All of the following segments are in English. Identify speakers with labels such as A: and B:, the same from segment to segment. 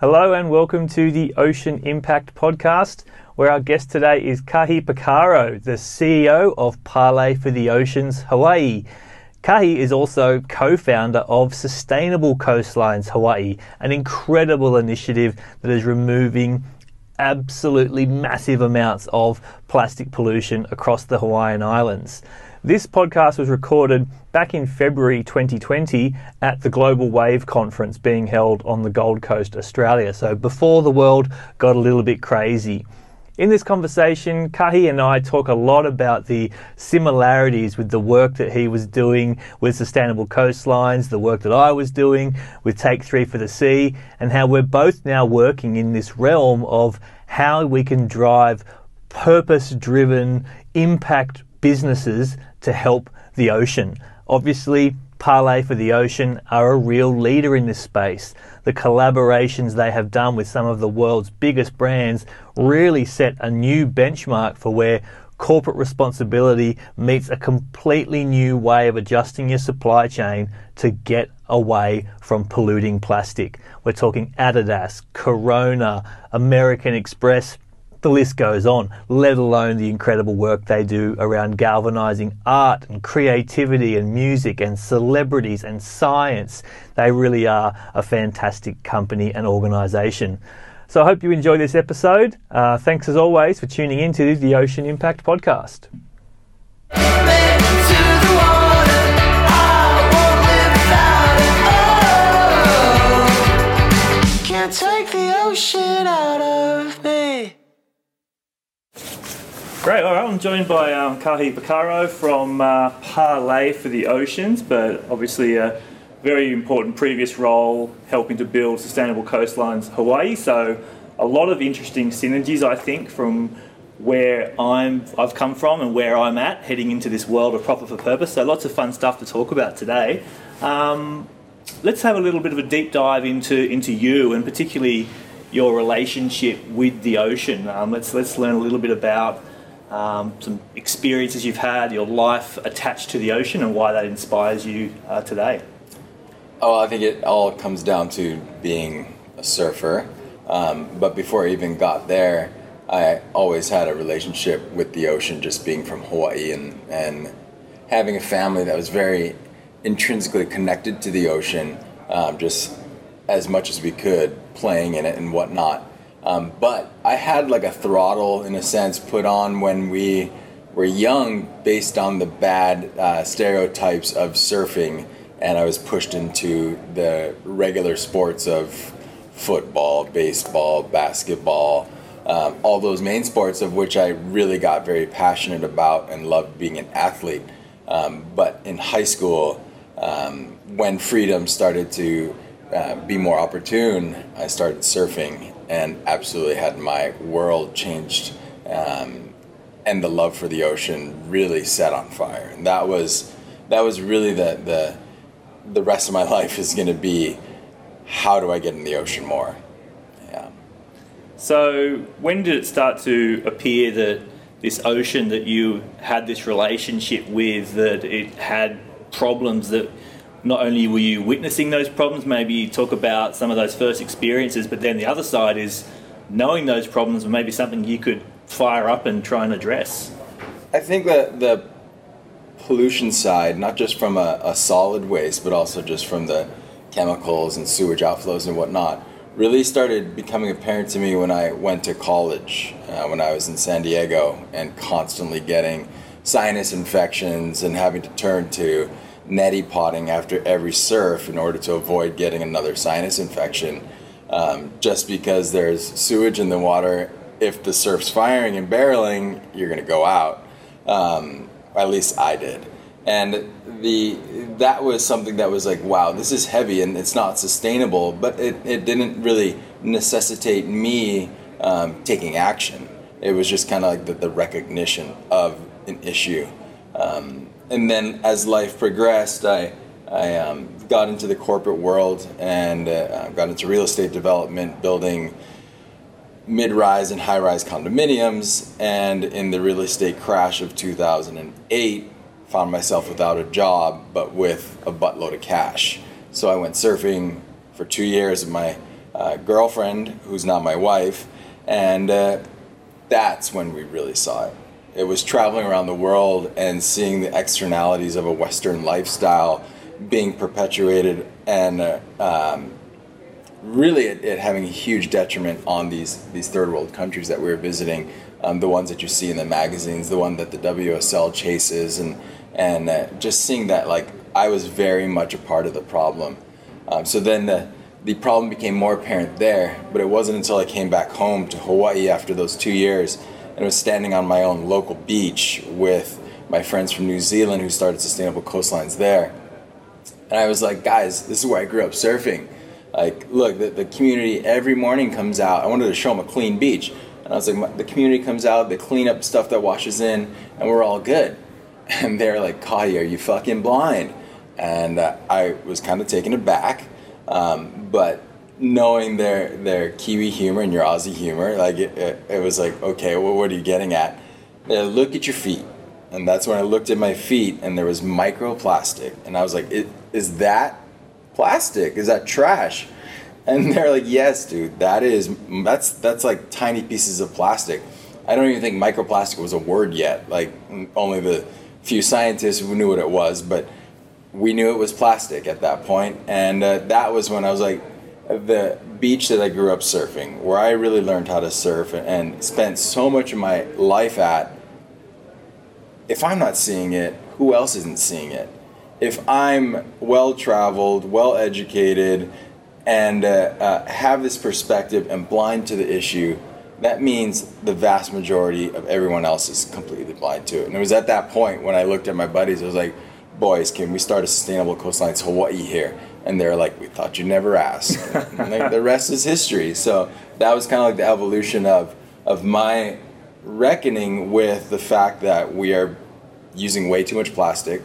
A: Hello and welcome to the Ocean Impact Podcast, where our guest today is Kahi Pacarro, the CEO of Parley for the Oceans Hawaii. Kahi is also co founder of Sustainable Coastlines Hawaii, an incredible initiative that is removing absolutely massive amounts of plastic pollution across the Hawaiian Islands. This podcast was recorded back in February 2020 at the Global Wave Conference being held on the Gold Coast, Australia. So before the world got a little bit crazy. In this conversation, Kahi and I talk a lot about the similarities with the work that he was doing with Sustainable Coastlines, the work that I was doing with Take Three for the Sea, and how we're both now working in this realm of how we can drive purpose driven impact businesses to help the ocean. Obviously, Parley for the Ocean are a real leader in this space. The collaborations they have done with some of the world's biggest brands really set a new benchmark for where corporate responsibility meets a completely new way of adjusting your supply chain to get away from polluting plastic. We're talking Adidas, Corona, American Express, the list goes on, let alone the incredible work they do around galvanizing art and creativity and music and celebrities and science. They really are a fantastic company and organization. So I hope you enjoy this episode. Uh, thanks as always for tuning in to the Ocean Impact Podcast. Great. All right. I'm joined by um, Kahi Pacarro from uh, Parley for the Oceans, but obviously a very important previous role helping to build sustainable coastlines Hawaii. So a lot of interesting synergies, I think, from where I'm I've come from and where I'm at heading into this world of profit for purpose. So lots of fun stuff to talk about today. Um, let's have a little bit of a deep dive into into you and particularly your relationship with the ocean. Um, let's let's learn a little bit about um, some experiences you've had, your life attached to the ocean, and why that inspires you uh, today.
B: Oh, I think it all comes down to being a surfer. Um, but before I even got there, I always had a relationship with the ocean, just being from Hawaii and, and having a family that was very intrinsically connected to the ocean, um, just as much as we could, playing in it and whatnot. Um, but I had like a throttle in a sense put on when we were young based on the bad uh, stereotypes of surfing, and I was pushed into the regular sports of football, baseball, basketball, um, all those main sports of which I really got very passionate about and loved being an athlete. Um, but in high school, um, when freedom started to uh, be more opportune, I started surfing and absolutely had my world changed um, and the love for the ocean really set on fire. And that was that was really the the the rest of my life is going to be how do I get in the ocean more? Yeah.
A: So when did it start to appear that this ocean that you had this relationship with that it had problems that not only were you witnessing those problems, maybe you talk about some of those first experiences, but then the other side is knowing those problems were maybe something you could fire up and try and address.
B: I think that the pollution side, not just from a, a solid waste, but also just from the chemicals and sewage outflows and whatnot, really started becoming apparent to me when I went to college, uh, when I was in San Diego, and constantly getting sinus infections and having to turn to neti potting after every surf in order to avoid getting another sinus infection. Um, just because there's sewage in the water, if the surf's firing and barreling, you're going to go out. Um, at least I did. And the that was something that was like, wow, this is heavy and it's not sustainable. But it, it didn't really necessitate me um, taking action. It was just kind of like the, the recognition of an issue. Um, and then as life progressed, I I um, got into the corporate world and uh, got into real estate development, building mid-rise and high-rise condominiums. And in the real estate crash of 2008, found myself without a job, but with a buttload of cash. So I went surfing for two years. With my uh, uh, girlfriend, who's not my wife, and uh, that's when we really saw it. It was traveling around the world and seeing the externalities of a Western lifestyle being perpetuated and uh, um, really it, it, having a huge detriment on these these third world countries that we were visiting, um, the ones that you see in the magazines, the one that the WSL chases, and and uh, just seeing that like I was very much a part of the problem. Um, so then the the problem became more apparent there, but it wasn't until I came back home to Hawaii after those two years and was standing on my own local beach with my friends from New Zealand who started sustainable coastlines there. And I was like, guys, this is where I grew up surfing like, look, the, the community every morning comes out. I wanted to show them a clean beach. And I was like, the community comes out, they clean up stuff that washes in, and we're all good. And they're like, are you fucking blind? And uh, I was kind of taken aback. Um, but knowing their, their Kiwi humor and your Aussie humor, like, it, it, it was like, okay, well, what are you getting at? They look at your feet. And that's when I looked at my feet, and there was microplastic. And I was like, is that plastic? Is that trash? And they're like, yes, dude, that is that's that's like tiny pieces of plastic. I don't even think microplastic was a word yet. Like only the few scientists knew what it was, but we knew it was plastic at that. And uh, that was when I was like, the beach that I grew up surfing, where I really learned how to surf and spent so much of my life at. If I'm not seeing it, who else isn't seeing it? if I'm well traveled, well educated, and uh, uh, have this perspective and blind to the issue, that means the vast majority of everyone else is completely blind to it. And it was at that point when I looked at my buddies, I was like, boys, can we start a sustainable coastline? coastlines Hawaii here? And they're like, we thought you'd never ask. like, the rest is history. So that was kind of like the evolution of, of my reckoning with the fact that we are using way too much plastic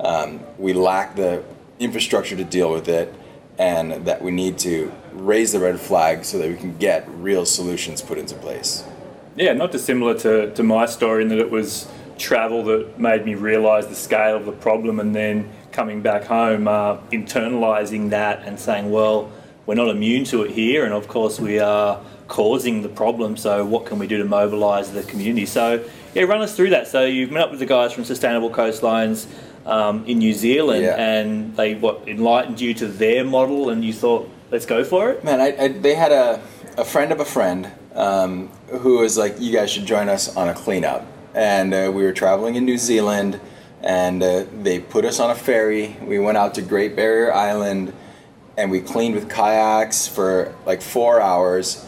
B: um, we lack the infrastructure to deal with it, and that we need to raise the red flag so that we can get real solutions put into place.
A: Yeah, not dissimilar to, to my story in that it was travel that made me realise the scale of the problem, and then coming back home, uh, internalising that and saying, well, we're not immune to it here, and of course we are causing the problem. So what can we do to mobilise the community? So yeah, run us through that. So you've met up with the guys from Sustainable Coastlines um, in New Zealand, yeah. and they what enlightened you to their model, and you thought, let's go for it.
B: Man, I, I, they had a a friend of a friend um, who was like, you guys should join us on a cleanup, and uh, we were traveling in New Zealand, and uh, they put us on a ferry. We went out to Great Barrier Island, and we cleaned with kayaks for like four hours.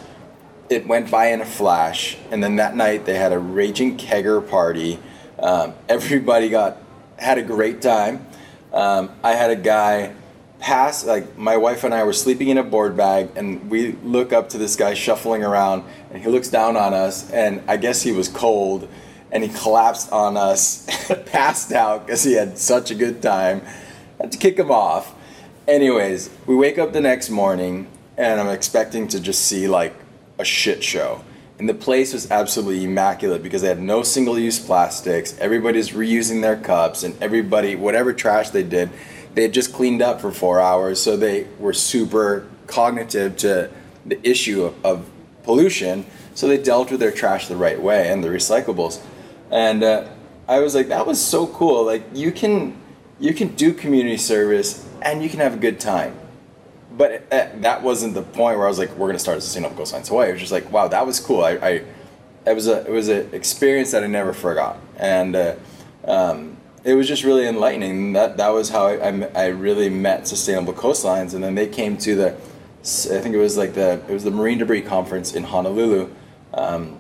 B: It went by in a flash, and then that night they had a raging kegger party. Um, everybody got had a great time. Um, I had a guy pass, like my wife and I were sleeping in a board bag, and we look up to this guy shuffling around, and he looks down on us, and I guess he was cold, and he collapsed on us, passed out because he had such a good time. I had to kick him off. Anyways, we wake up the next morning, and I'm expecting to just see like a shit show and the place was absolutely immaculate because they had no single use plastics. Everybody's reusing their cups, and everybody, whatever trash they did, they had just cleaned up for four hours. So they were super cognitive to the issue of, of pollution. So they dealt with their trash the right way and the recyclables. And uh, I was like, that was so cool. Like you can you can do community service and you can have a good time but uh, that wasn't the point where I was like, we're gonna start a sustainable coastlines Hawaii. It was just like, wow, that was cool. I, I it was a it was an experience that I never forgot, and uh, um, it was just really enlightening. That that was how I, I, I, really met sustainable coastlines, and then they came to the I think it was like the it was the marine debris conference in Honolulu, um,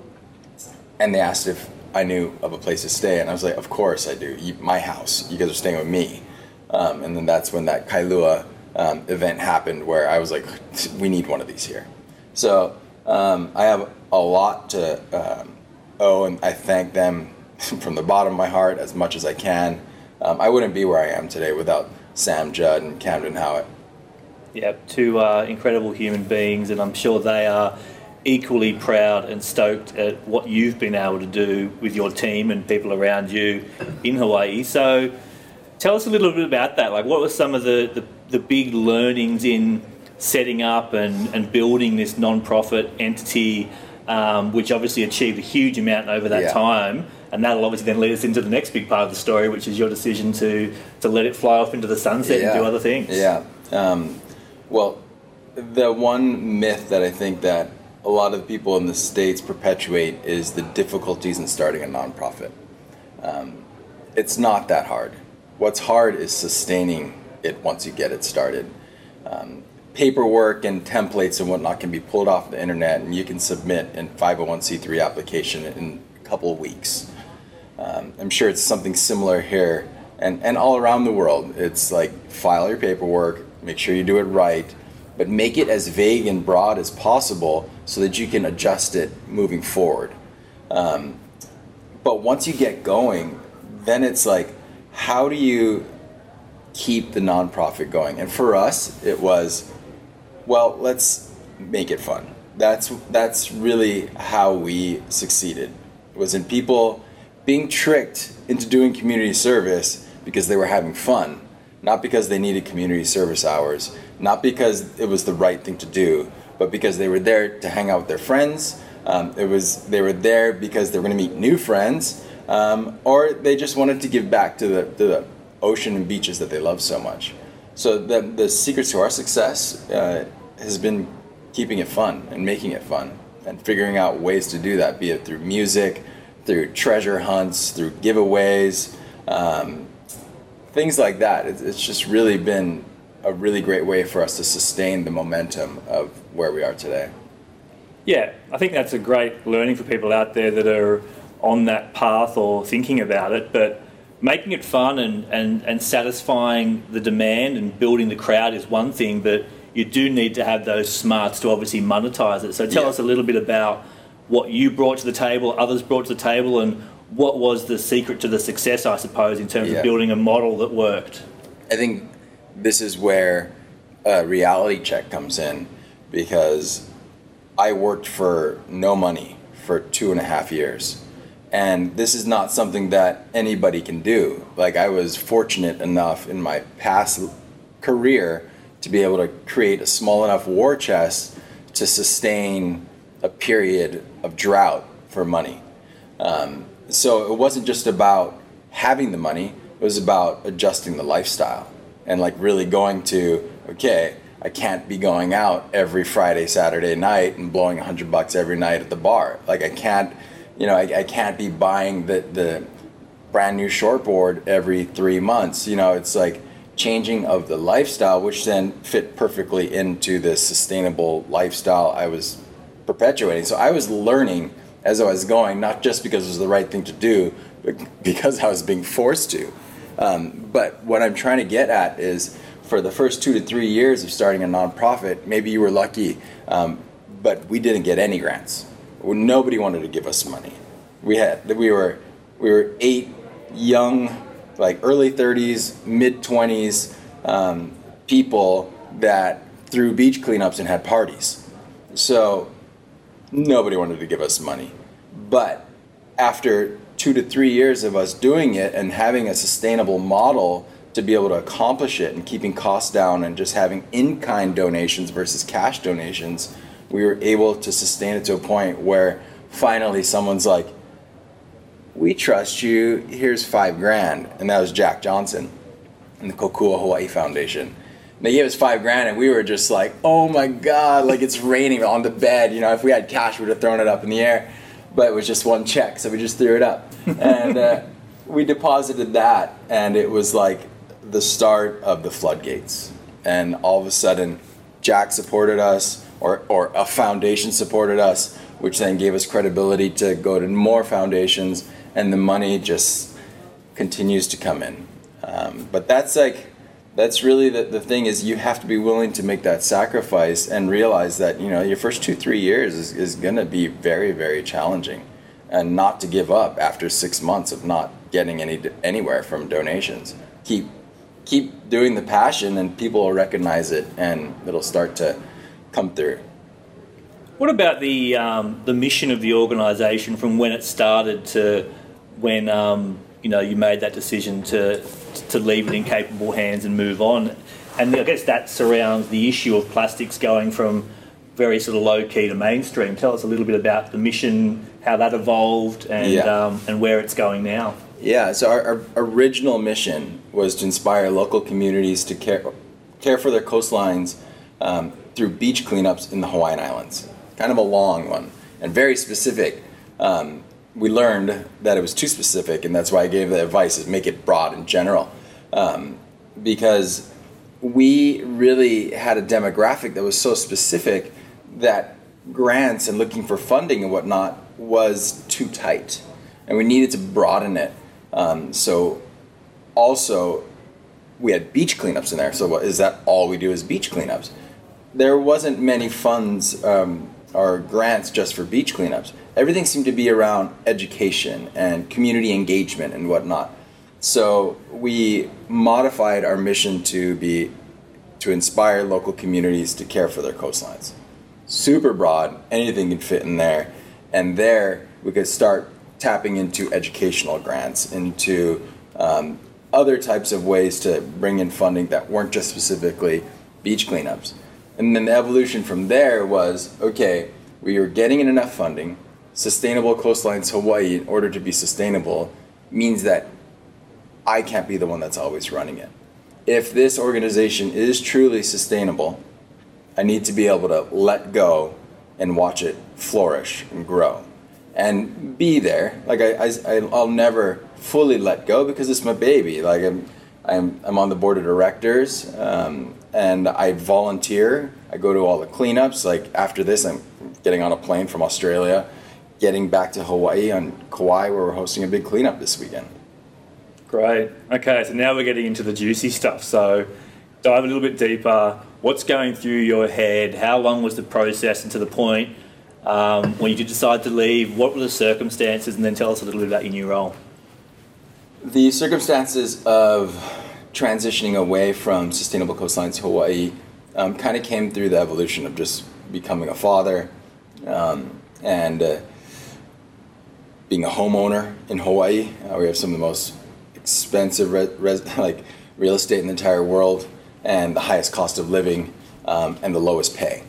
B: and they asked if I knew of a place to stay, and I was like, of course I do. You, my house. You guys are staying with me, um, and then that's when that Kailua um, event happened where I was like, we need one of these here. So um, I have a lot to um, owe, and I thank them from the bottom of my heart as much as I can. Um, I wouldn't be where I am today without Sam Judd and Camden Howitt.
A: Yeah, two uh, incredible human beings, and I'm sure they are equally proud and stoked at what you've been able to do with your team and people around you in Hawaii. So, tell us a little bit about that. Like, what were some of the, the the big learnings in setting up and, and building this non-profit entity, um, which obviously achieved a huge amount over that
B: Yeah.
A: time. And that'll obviously then lead us into the next big part of the story, which is your decision to, to let it fly off into the sunset and do other things.
B: Yeah. Um, well, the one myth that I think that a lot of people in the states perpetuate is the difficulties in starting a nonprofit. Um, it's not that hard. What's hard is sustaining it once you get it started. Um, paperwork and templates and whatnot can be pulled off the internet, and you can submit an 501c3 application in a couple of weeks. Um, I'm sure it's something similar here and, and all around the world. It's like file your paperwork, make sure you do it right, but make it as vague and broad as possible so that you can adjust it moving forward. Um, but once you get going, then it's like, how do you keep the nonprofit going? And for us, it was, well, let's make it fun. That's that's really how we succeeded. Was in people being tricked into doing community service because they were having fun, not because they needed community service hours, not because it was the right thing to do, but because they were there to hang out with their friends. Um, it was they were there because they were going to meet new friends, um, or they just wanted to give back to the, to the ocean and beaches that they love so much. So the the secret to our success uh, has been keeping it fun and making it fun and figuring out ways to do that, be it through music, through treasure hunts, through giveaways, um, things like that. It's, it's just really been a really great way for us to sustain the momentum of where we are today.
A: Yeah, I think that's a great learning for people out there that are on that path or thinking about it. But making it fun and, and, and satisfying the demand and building the crowd is one thing, but you do need to have those smarts to obviously monetize it. So tell
B: Yeah.
A: us a little bit about what you brought to the table, others brought to the table, and what was the secret to the success, I suppose, in terms
B: Yeah.
A: of building a model that worked.
B: I think this is where a reality check comes in because I worked for no money for two and a half years. And this is not something that anybody can do. Like, I was fortunate enough in my past career to be able to create a small enough war chest to sustain a period of drought for money. Um, so it wasn't just about having the money, it was about adjusting the lifestyle and like really going to, okay, I can't be going out every Friday, Saturday night and blowing hundred bucks every night at the bar. Like I can't, you know, I, I can't be buying the, the brand new shortboard every three months. You know, it's like changing of the lifestyle, which then fit perfectly into this sustainable lifestyle I was perpetuating. So I was learning as I was going, not just because it was the right thing to do, but because I was being forced to. Um, but what I'm trying to get at is for the first two to three years of starting a nonprofit, maybe you were lucky, um, but we didn't get any grants. Nobody wanted to give us money. We had we were we were eight young, like early 30s, mid 20s um, people that threw beach cleanups and had parties. So nobody wanted to give us money. But after two to three years of us doing it and having a sustainable model to be able to accomplish it and keeping costs down and just having in kind donations versus cash donations, we were able to sustain it to a point where finally someone's like, We trust you, here's five grand. And that was Jack Johnson and the Kokua Hawaii Foundation. And they gave us five grand, and we were just like, oh my God, like it's raining on the bed. You know, if we had cash, we'd have thrown it up in the air. But it was just one check, so we just threw it up. And uh, we deposited that, and it was like the start of the floodgates. And all of a sudden, Jack supported us, or, or a foundation supported us, which then gave us credibility to go to more foundations, and the money just continues to come in. Um, but that's like, that's really the, the thing is you have to be willing to make that sacrifice and realize that, you know, your first two, three years is, is going to be very, very challenging. And not to give up after six months of not getting any anywhere from donations. Keep keep doing the passion and people will recognize it and it'll start to come through.
A: What about the um, the mission of the organisation from when it started to when um, you know you made that decision to to leave it in capable hands and move on? and I guess that surrounds the issue of plastics going from very sort of low key to mainstream. Tell us a little bit about the mission, how that evolved, and
B: Yeah.
A: um, and where it's going now.
B: Yeah, so our, our original mission was to inspire local communities to care, care for their coastlines um, through beach cleanups in the Hawaiian Islands. Kind of a long one and very specific. Um, we learned that it was too specific, and that's why I gave the advice is make it broad and general. Um, because we really had a demographic that was so specific that grants and looking for funding and whatnot was too tight, and we needed to broaden it. Um, so, also, we had beach cleanups in there. So, what, is that all we do is beach cleanups? There wasn't many funds um, or grants just for beach cleanups. Everything seemed to be around education and community engagement and whatnot. So we modified our mission to be to inspire local communities to care for their coastlines. Super broad, anything can fit in there. And there we could start tapping into educational grants, into um, other types of ways to bring in funding that weren't just specifically beach cleanups. And then the evolution from there was okay, we were getting in enough funding. Sustainable coastlines Hawaii, in order to be sustainable, means that I can't be the one that's always running it. If this organization is truly sustainable, I need to be able to let go and watch it flourish and grow and be there. Like I, I, I'll never fully let go because it's my baby. Like I'm, I'm, I'm on the board of directors um, and I volunteer. I go to all the cleanups. Like after this, I'm getting on a plane from Australia, getting back to Hawaii on Kauai where we're hosting a big cleanup this weekend.
A: Great. Okay, so now we're getting into the juicy stuff. So dive a little bit deeper. What's going through your head? How long was the process and to the point um, when you did decide to leave? What were the circumstances? And then tell us a little bit about your new role.
B: The circumstances of transitioning away from sustainable coastlines to Hawaii um, kind of came through the evolution of just becoming a father um, and uh, being a homeowner in Hawaii. Uh, we have some of the most expensive re- res- like real estate in the entire world and the highest cost of living um, and the lowest pay.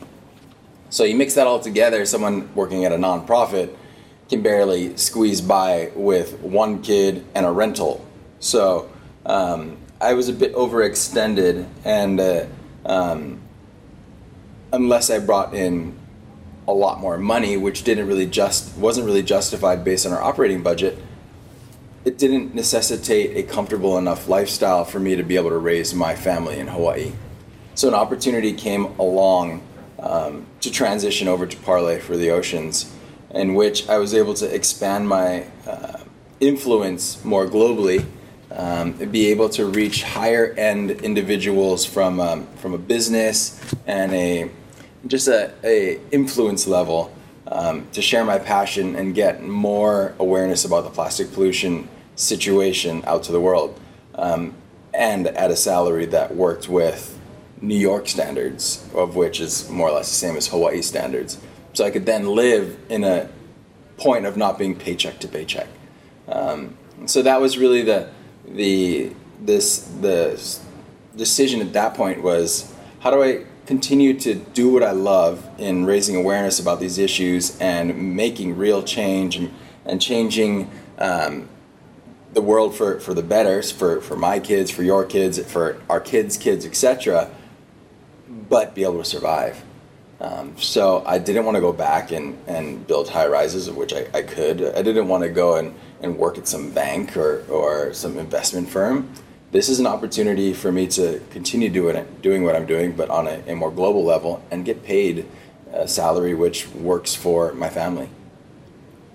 B: So you mix that all together, someone working at a nonprofit can barely squeeze by with one kid and a rental. So um, I was a bit overextended, and uh, um, unless I brought in a lot more money, which didn't really just wasn't really justified based on our operating budget, it didn't necessitate a comfortable enough lifestyle for me to be able to raise my family in Hawaii. So an opportunity came along um, to transition over to Parley for the Oceans, in which I was able to expand my uh, influence more globally, um, be able to reach higher end individuals from um, from a business and a just a, a influence level um, to share my passion and get more awareness about the plastic pollution situation out to the world, um, and at a salary that worked with New York standards, of which is more or less the same as Hawaii standards. So I could then live in a point of not being paycheck to paycheck. Um, so that was really the the this the decision at that point was how do I continue to do what I love in raising awareness about these issues and making real change and, and changing um, the world for, for the better for, for my kids for your kids for our kids kids etc but be able to survive um, so I didn't want to go back and, and build high rises, of which I, I could. I didn't want to go and, and work at some bank or, or some investment firm. This is an opportunity for me to continue doing doing what I'm doing, but on a, a more global level and get paid a salary which works for my family.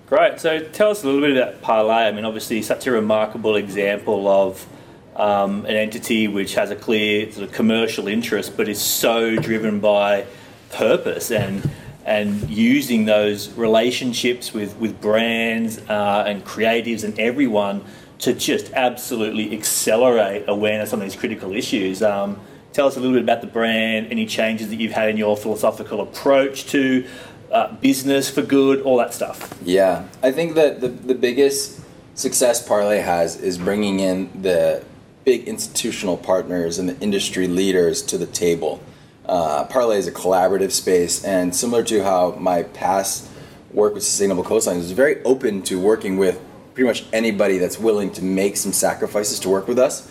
A: Great. So tell us a little bit about Parley. I mean, obviously, such a remarkable example of um, an entity which has a clear sort of commercial interest, but is so driven by purpose and and using those relationships with with brands uh, and creatives and everyone to just absolutely accelerate awareness on these critical issues. Um, tell us a little bit about the brand, any changes that you've had in your philosophical approach to uh, business for good, all that stuff.
B: Yeah, I think that the, the biggest success Parley has is bringing in the big institutional partners and the industry leaders to the table. Uh, Parley is a collaborative space, and similar to how my past work with Sustainable Coastlines was very open to working with pretty much anybody that's willing to make some sacrifices to work with us.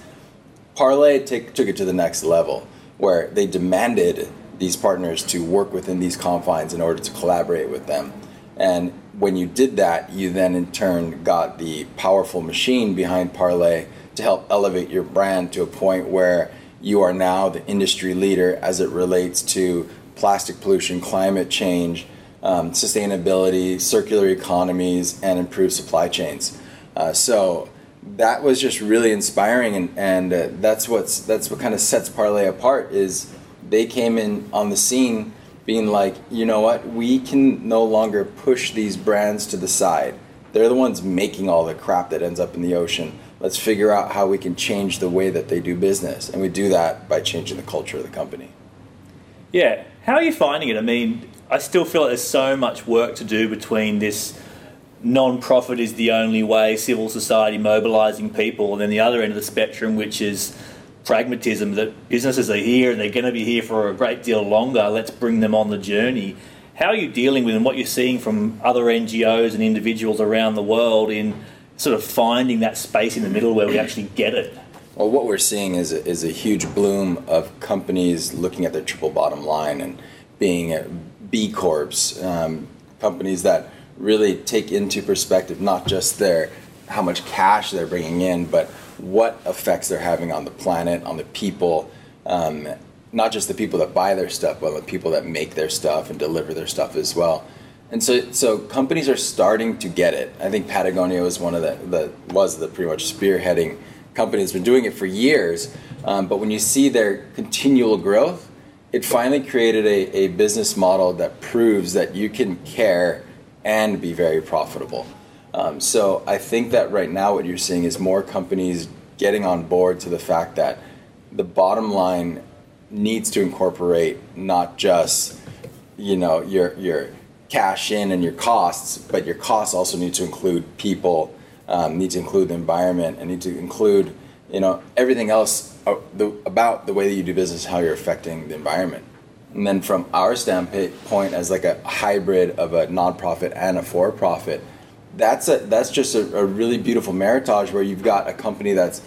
B: Parley take, took it to the next level, where they demanded these partners to work within these confines in order to collaborate with them. And when you did that, you then in turn got the powerful machine behind Parley to help elevate your brand to a point where you are now the industry leader as it relates to plastic pollution, climate change, um, sustainability, circular economies, and improved supply chains. Uh, so that was just really inspiring, and, and uh, that's what's that's what kind of sets Parley apart. Is they came in on the scene being like, you know what, we can no longer push these brands to the side. They're the ones making all the crap that ends up in the ocean. Let's figure out how we can change the way that they do business, and we do that by changing the culture of the company.
A: Yeah, how are you finding it? I mean, I still feel like there's so much work to do between this non-profit is the only way, civil society mobilising people, and then the other end of the spectrum, which is pragmatism that businesses are here and they're going to be here for a great deal longer. Let's bring them on the journey. How are you dealing with and what you're seeing from other NGOs and individuals around the world in sort of finding that space in the middle where we actually get it?
B: Well, what we're seeing is a, is a huge bloom of companies looking at their triple bottom line and being B Corps, um, companies that really take into perspective not just their how much cash they're bringing in, but what effects they're having on the planet, on the people, um, not just the people that buy their stuff, but the people that make their stuff and deliver their stuff as well. And so, so companies are starting to get it. I think Patagonia was one of the, the was the pretty much spearheading company that's been doing it for years. Um, but when you see their continual growth, it finally created a, a business model that proves that you can care and be very profitable. Um, so I think that right now what you're seeing is more companies getting on board to the fact that the bottom line needs to incorporate not just you know your your cash in and your costs, but your costs also need to include people, um, need to include the environment, and need to include you know everything else Uh, about the way that you do business, how you're affecting the environment. And then from our standpoint, as like a hybrid of a nonprofit and a for-profit, that's a that's just a, a really beautiful meritage where you've got a company that's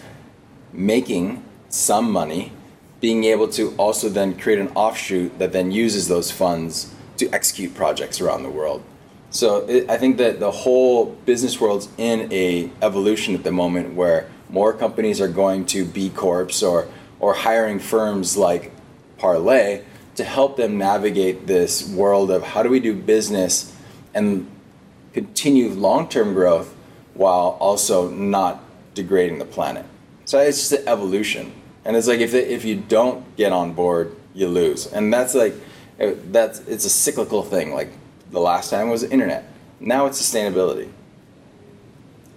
B: making some money, being able to also then create an offshoot that then uses those funds to execute projects around the world. So it, I think that the whole business world's in a evolution at the moment where more companies are going to B Corps or or hiring firms like Parley to help them navigate this world of how do we do business and continue long-term growth while also not degrading the planet. So it's just an evolution, and it's like if they, if you don't get on board, you lose, and that's like uh, that's it's a cyclical thing. Like the last time was internet, now it's sustainability.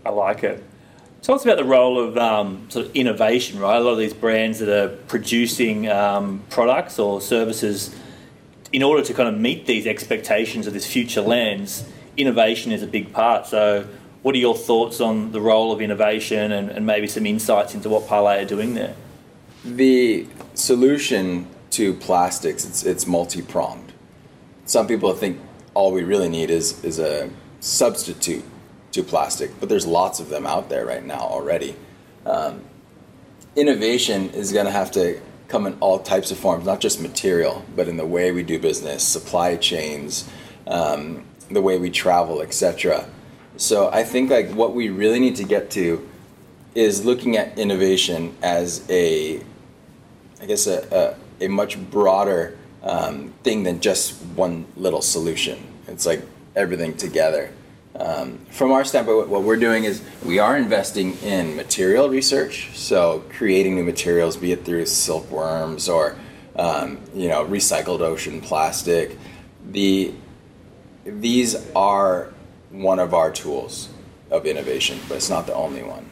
A: I like it. Tell us about the role of um, sort of innovation, right? A lot of these brands that are producing um, products or services in order to kind of meet these expectations of this future lens, innovation is a big part. So, what are your thoughts on the role of innovation and, and maybe some insights into what Parley are doing there?
B: The solution to plastics it's, it's multi-pronged. Some people think all we really need is is a substitute to plastic, but there's lots of them out there right now already. Um, innovation is going to have to come in all types of forms, not just material, but in the way we do business, supply chains, um, the way we travel, etc. So I think like what we really need to get to is looking at innovation as a, I guess a, a, a much broader um, thing than just one little solution. It's like everything together. Um, from our standpoint, what we're doing is we are investing in material research, so creating new materials, be it through silkworms or um, you know recycled ocean plastic. The these are one of our tools of innovation, but it's not the only one.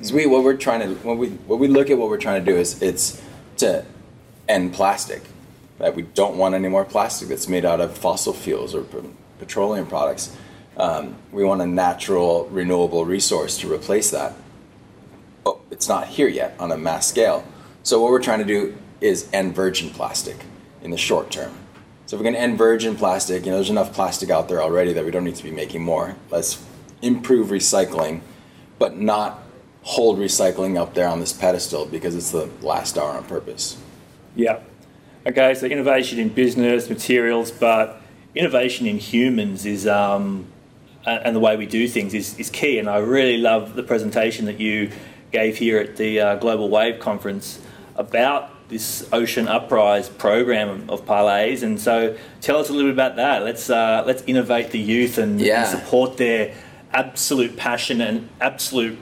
B: So we what we're trying to when we when we look at what we're trying to do is it's to end plastic. That we don't want any more plastic that's made out of fossil fuels or petroleum products um, we want a natural, renewable resource to replace that. but it's not here yet on a mass scale. So what we're trying to do is end virgin plastic in the short term. So if we're going to end virgin plastic, you know, there's enough plastic out there already that we don't need to be making more. Let's improve recycling, but not hold recycling up there on this pedestal because it's the last hour on purpose.
A: Yeah. Okay, so innovation in business, materials, but innovation in humans is um, and the way we do things is, is key. And I really love the presentation that you gave here at the uh, Global Wave Conference about this Ocean Uprise program of Parley's. And so, tell us a little bit about that. Let's uh, let's innovate the youth and,
B: yeah.
A: and support their absolute passion and absolute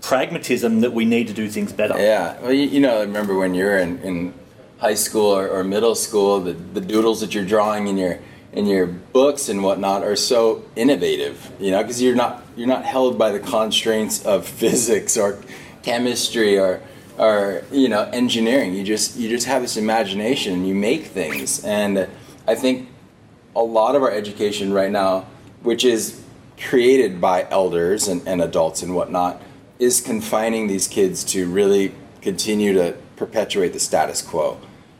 A: pragmatism that we need to do things better.
B: Yeah, well, you, you know, I remember when you're in, in high school or, or, middle school, the, the doodles that you're drawing in your in your books and whatnot are so innovative, you know, because you're not you're not held by the constraints of physics or chemistry or or you know engineering. You just you just have this imagination. You make things, and I think a lot of our education right now, which is created by elders and, and adults and whatnot, is confining these kids to really continue to perpetuate the status quo.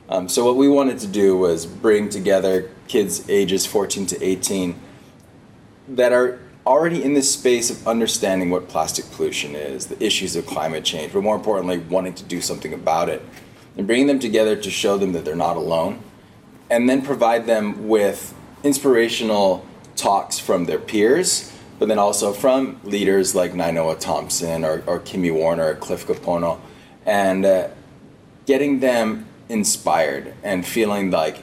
B: Um, so what we wanted to do was bring together kids ages 14 to 18 that are already in this space of understanding what plastic pollution is, the issues of climate change, but more importantly, wanting to do something about it, and bringing them together to show them that they're not alone, and then provide them with inspirational talks from their peers but then also from leaders like Nainoa Thompson or, or Kimi Werner or Cliff Kapono, and uh, getting them inspired and feeling like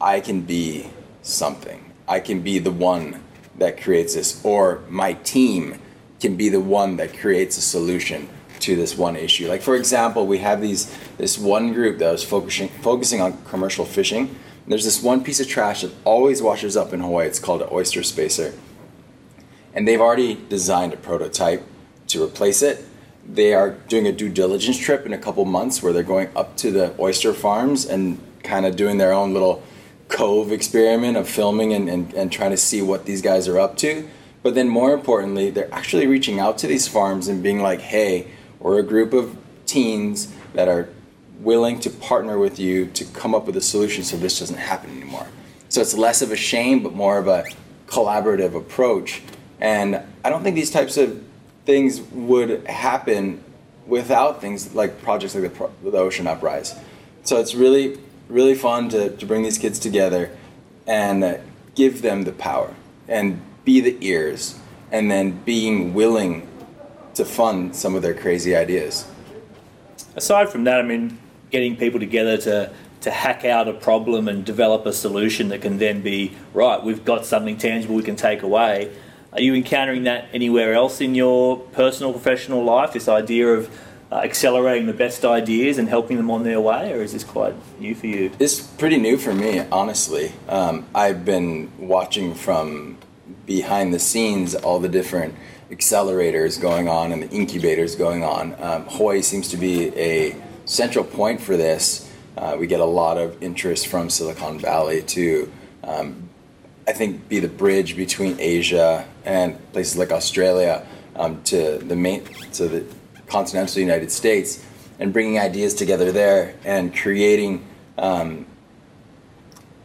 B: I can be something. I can be the one that creates this, or my team can be the one that creates a solution to this one issue. Like for example, we have these this one group that was focusing focusing on commercial fishing. There's this one piece of trash that always washes up in Hawaii. It's called an oyster spacer and they've already designed a prototype to replace it. They are doing a due diligence trip in a couple months where they're going up to the oyster farms and kind of doing their own little cove experiment of filming and, and, and trying to see what these guys are up to. But then, more importantly, they're actually reaching out to these farms and being like, hey, we're a group of teens that are willing to partner with you to come up with a solution so this doesn't happen anymore. So it's less of a shame, but more of a collaborative approach and I don't think these types of things would happen without things like projects like the, the Ocean Uprise. So it's really, really fun to, to bring these kids together and uh, give them the power and be the ears and then being willing to fund some of their crazy ideas.
A: Aside from that, I mean, getting people together to to hack out a problem and develop a solution that can then be right. We've got something tangible we can take away are you encountering that anywhere else in your personal, professional life? This idea of uh, accelerating the best ideas and helping them on their way, or is this quite new for you?
B: It's pretty new for me, honestly. Um, I've been watching from behind the scenes all the different accelerators going on and the incubators going on. Um, seems to be a central point for this. Uh, we get a lot of interest from Silicon Valley to um, I think, be the bridge between Asia and places like Australia um, to the main to the continental United States, and bringing ideas together there and creating. Um,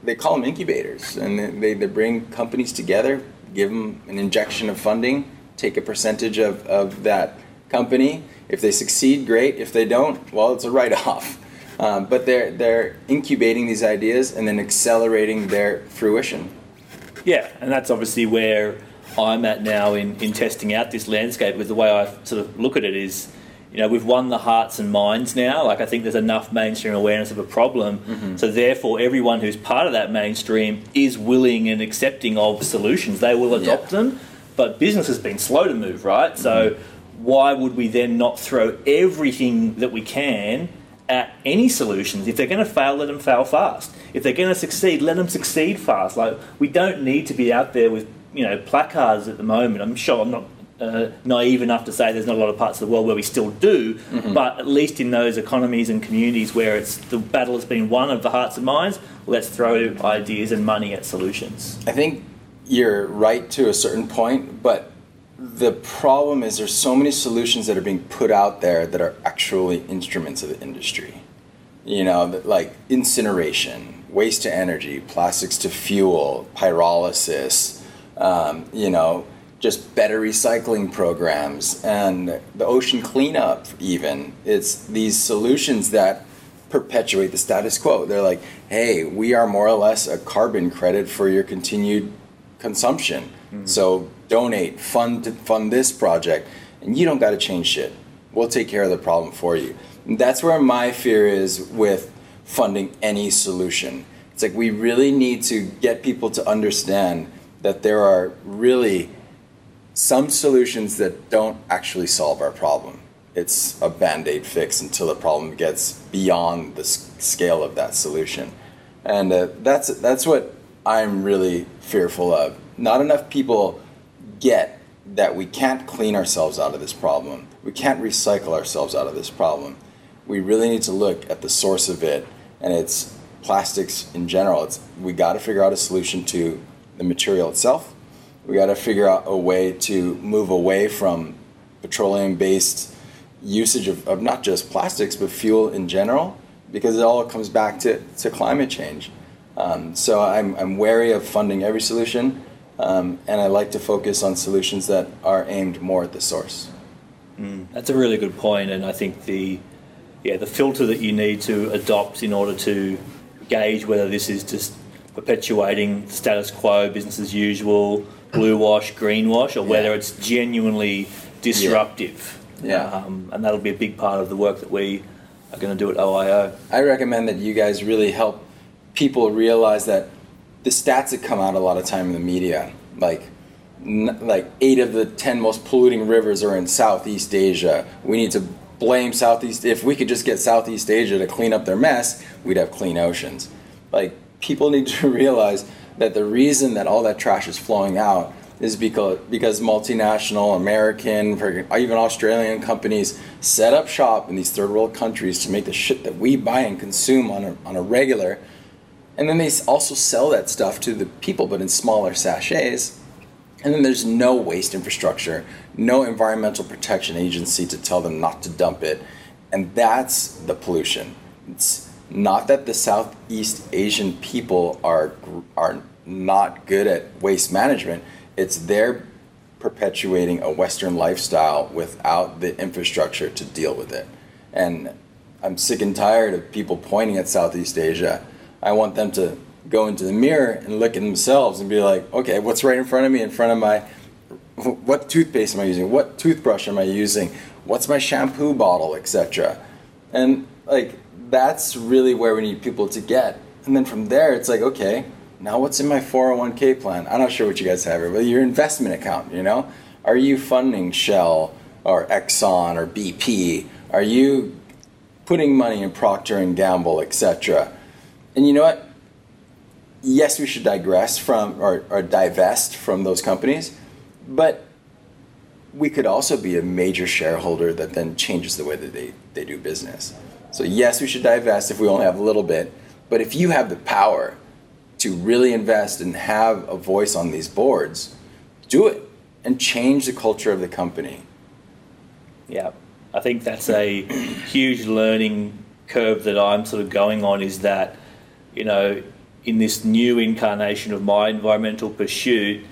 B: they call them incubators, and they, they bring companies together, give them an injection of funding, take a percentage of, of that company. If they succeed, great. If they don't, well, it's a write off. Um, but they're, they're incubating these ideas and then accelerating their fruition.
A: Yeah, and that's obviously where I'm at now in, in testing out this landscape. With the way I sort of look at it is, you know, we've won the hearts and minds now. Like I think there's enough mainstream awareness of a problem, mm-hmm. so therefore everyone who's part of that mainstream is willing and accepting of solutions. They will adopt yeah. them, but business has been slow to move, right? Mm-hmm. So why would we then not throw everything that we can? at any solutions. If they're going to fail, let them fail fast. If they're going to succeed, let them succeed fast. Like we don't need to be out there with you know placards at the moment. I'm sure I'm not uh, naive enough to say there's not a lot of parts of the world where we still do, mm-hmm. but at least in those economies and communities where it's the battle has been won of the hearts and minds, let's throw ideas and money at solutions.
B: I think you're right to a certain point, but the problem is there's so many solutions that are being put out there that are actually instruments of the industry. You know, like incineration, waste to energy, plastics to fuel, pyrolysis, um, you know, just better recycling programs and the ocean cleanup even. It's these solutions that perpetuate the status quo. They're like, hey, we are more or less a carbon credit for your continued consumption. Mm-hmm. So donate, fund fund this project, and you don't got to change shit. We'll take care of the problem for you. And that's where my fear is with funding any solution. It's like we really need to get people to understand that there are really some solutions that don't actually solve our problem. It's a band aid fix until the problem gets beyond the scale of that solution. And uh, that's, that's what I'm really fearful of. Not enough people get that we can't clean ourselves out of this problem. We can't recycle ourselves out of this problem. We really need to look at the source of it, and it's plastics in general. It's, we got to figure out a solution to the material itself. We got to figure out a way to move away from petroleum based usage of, of not just plastics, but fuel in general, because it all comes back to, to climate change. Um, so I'm, I'm wary of funding every solution, um, and I like to focus on solutions that are aimed more at the source.
A: Mm, that's a really good point, and I think the yeah the filter that you need to adopt in order to gauge whether this is just perpetuating status quo, business as usual, blue wash, green wash, or whether it's genuinely disruptive.
B: Yeah,
A: um, and that'll be a big part of the work that we are going to do at OIO.
B: I recommend that you guys really help people realize that the stats that come out a lot of time in the media, like like eight of the ten most polluting rivers are in Southeast Asia. We need to blame Southeast. If we could just get Southeast Asia to clean up their mess, we'd have clean oceans. Like people need to realize that the reason that all that trash is flowing out is because because multinational American, even Australian companies set up shop in these third world countries to make the shit that we buy and consume on a, on a regular and then they also sell that stuff to the people, but in smaller sachets. And then there's no waste infrastructure, no environmental protection agency to tell them not to dump it. And that's the pollution. It's not that the Southeast Asian people are, are not good at waste management, it's they're perpetuating a Western lifestyle without the infrastructure to deal with it. And I'm sick and tired of people pointing at Southeast Asia I want them to go into the mirror and look at themselves and be like, okay, what's right in front of me? In front of my, what toothpaste am I using? What toothbrush am I using? What's my shampoo bottle, etc. And like that's really where we need people to get. And then from there, it's like, okay, now what's in my 401k plan? I'm not sure what you guys have here, but your investment account, you know? Are you funding Shell or Exxon or BP? Are you putting money in Procter and Gamble, etc.? And you know what? Yes, we should digress from or, or divest from those companies, but we could also be a major shareholder that then changes the way that they, they do business. So, yes, we should divest if we only have a little bit, but if you have the power to really invest and have a voice on these boards, do it and change the culture of the company.
A: Yeah, I think that's a huge learning curve that I'm sort of going on is that you know, in this new incarnation of my environmental pursuit,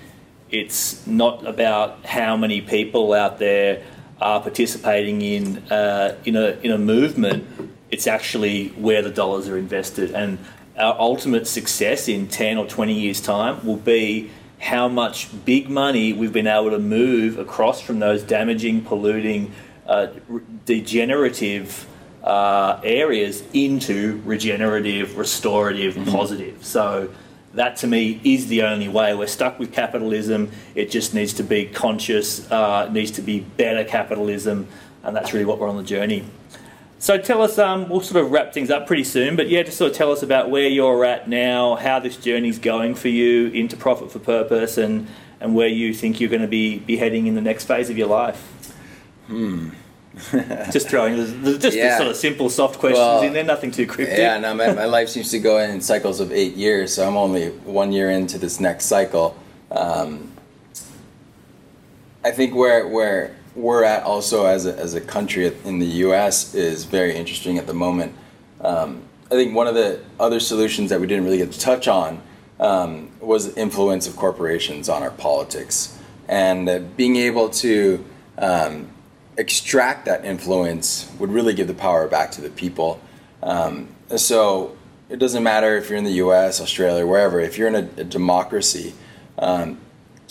A: it's not about how many people out there are participating in uh, in a in a movement. It's actually where the dollars are invested, and our ultimate success in ten or twenty years' time will be how much big money we've been able to move across from those damaging, polluting, uh, degenerative uh, areas into regenerative, restorative, mm-hmm. positive. So that to me is the only way. We're stuck with capitalism. It just needs to be conscious, uh, needs to be better capitalism, and that's really what we're on the journey. So tell us, um, we'll sort of wrap things up pretty soon, but yeah, just sort of tell us about where you're at now, how this journey's going for you into profit for purpose, and, and where you think you're going to be, be heading in the next phase of your life.
B: Hmm
A: just throwing just yeah. sort of simple, soft questions well, in there, nothing too cryptic.
B: Yeah, no, my, my life seems to go in cycles of eight years, so I'm only one year into this next cycle. Um, I think where where we're at also as a, as a country in the U.S. is very interesting at the moment. Um, I think one of the other solutions that we didn't really get to touch on um, was the influence of corporations on our politics and uh, being able to um, extract that influence would really give the power back to the people. Um, so it doesn't matter if you're in the U.S., Australia, wherever. If you're in a, a democracy, um,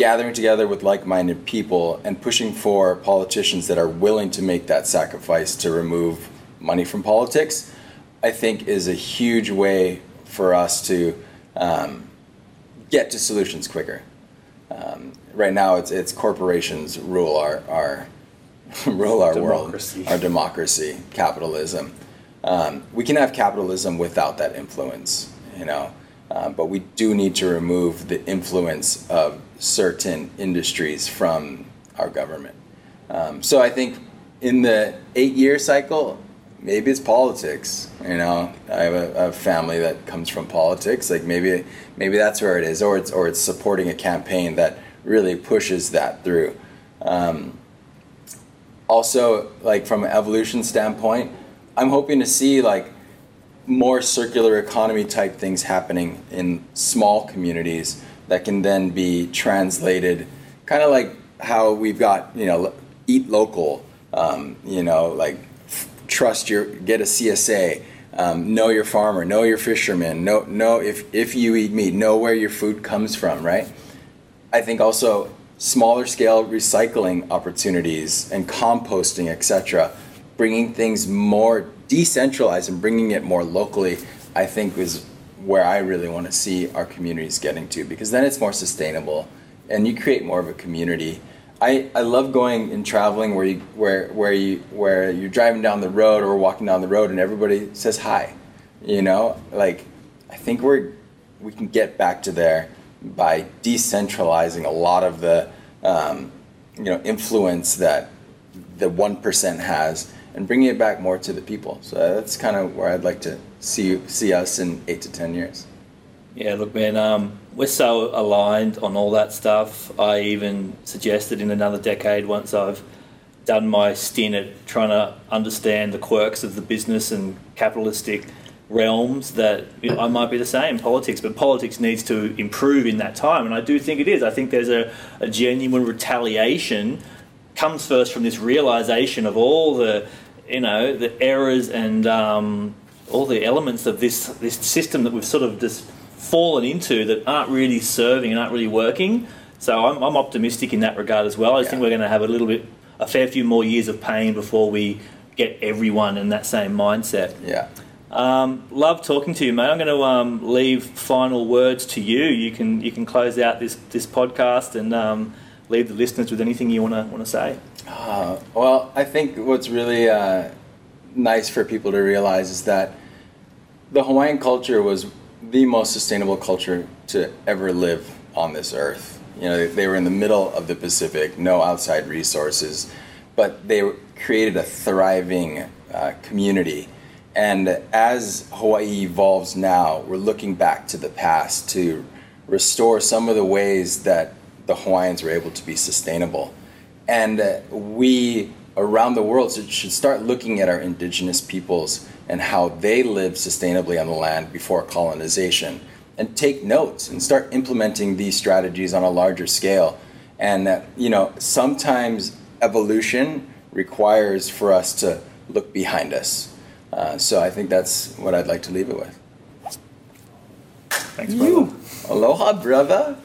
B: gathering together with like-minded people and pushing for politicians that are willing to make that sacrifice to remove money from politics, I think is a huge way for us to um, get to solutions quicker. Um, right now, it's it's corporations rule our our rule our democracy. world, our democracy, capitalism. Um, we can have capitalism without that influence, you know, uh, but we do need to remove the influence of certain industries from our government. Um, so I think in the eight-year cycle, maybe it's politics. You know, I have a, a, family that comes from politics. Like maybe maybe that's where it is, or it's or it's supporting a campaign that really pushes that through. Um, also, like from an evolution standpoint, I'm hoping to see like more circular economy type things happening in small communities that can then be translated, kind of like how we've got you know eat local, um, you know like f- trust your get a CSA. Um, know your farmer, know your fisherman, know, know if, if you eat meat, know where your food comes from, right? I think also smaller scale recycling opportunities and composting, etc., bringing things more decentralized and bringing it more locally, I think is where I really want to see our communities getting to because then it's more sustainable and you create more of a community. I, I love going and traveling where you where where you where you're driving down the road or walking down the road and everybody says hi. You know, like I think we're we can get back to there by decentralizing a lot of the um, you know influence that the one percent has and bringing it back more to the people. So that's kind of where I'd like to see see us in eight to ten years.
A: Yeah, look, man, um, we're so aligned on all that stuff. I even suggested in another decade once I've done my stint at trying to understand the quirks of the business and capitalistic realms that you know, I might be the same politics, but politics needs to improve in that time, and I do think it is. I think there's a, a genuine retaliation comes first from this realization of all the you know the errors and um, all the elements of this this system that we've sort of just fallen into that aren't really serving and aren't really working. So I'm, I'm optimistic in that regard as well. I yeah. think we're going to have a little bit, a fair few more years of pain before we get everyone in that same mindset.
B: Yeah.
A: Um, love talking to you, mate. I'm going to um, leave final words to you. You can you can close out this this podcast and um, leave the listeners with anything you want to want to say.
B: Uh, well, I think what's really uh, nice for people to realize is that the Hawaiian culture was the most sustainable culture to ever live on this earth. You know, they, were in the middle of the Pacific, no outside resources, but they created a thriving uh, community and as Hawaii evolves now, we're looking back to the past to restore some of the ways that the Hawaiians were able to be sustainable. And uh, we around the world should start looking at our indigenous peoples and how they lived sustainably on the land before colonization and take notes and start implementing these strategies on a larger scale. And, uh, you know, sometimes evolution requires for us to look behind us uh, so I think that's what I'd like to leave it with.
A: Thanks, brother. You.
B: Aloha, brother.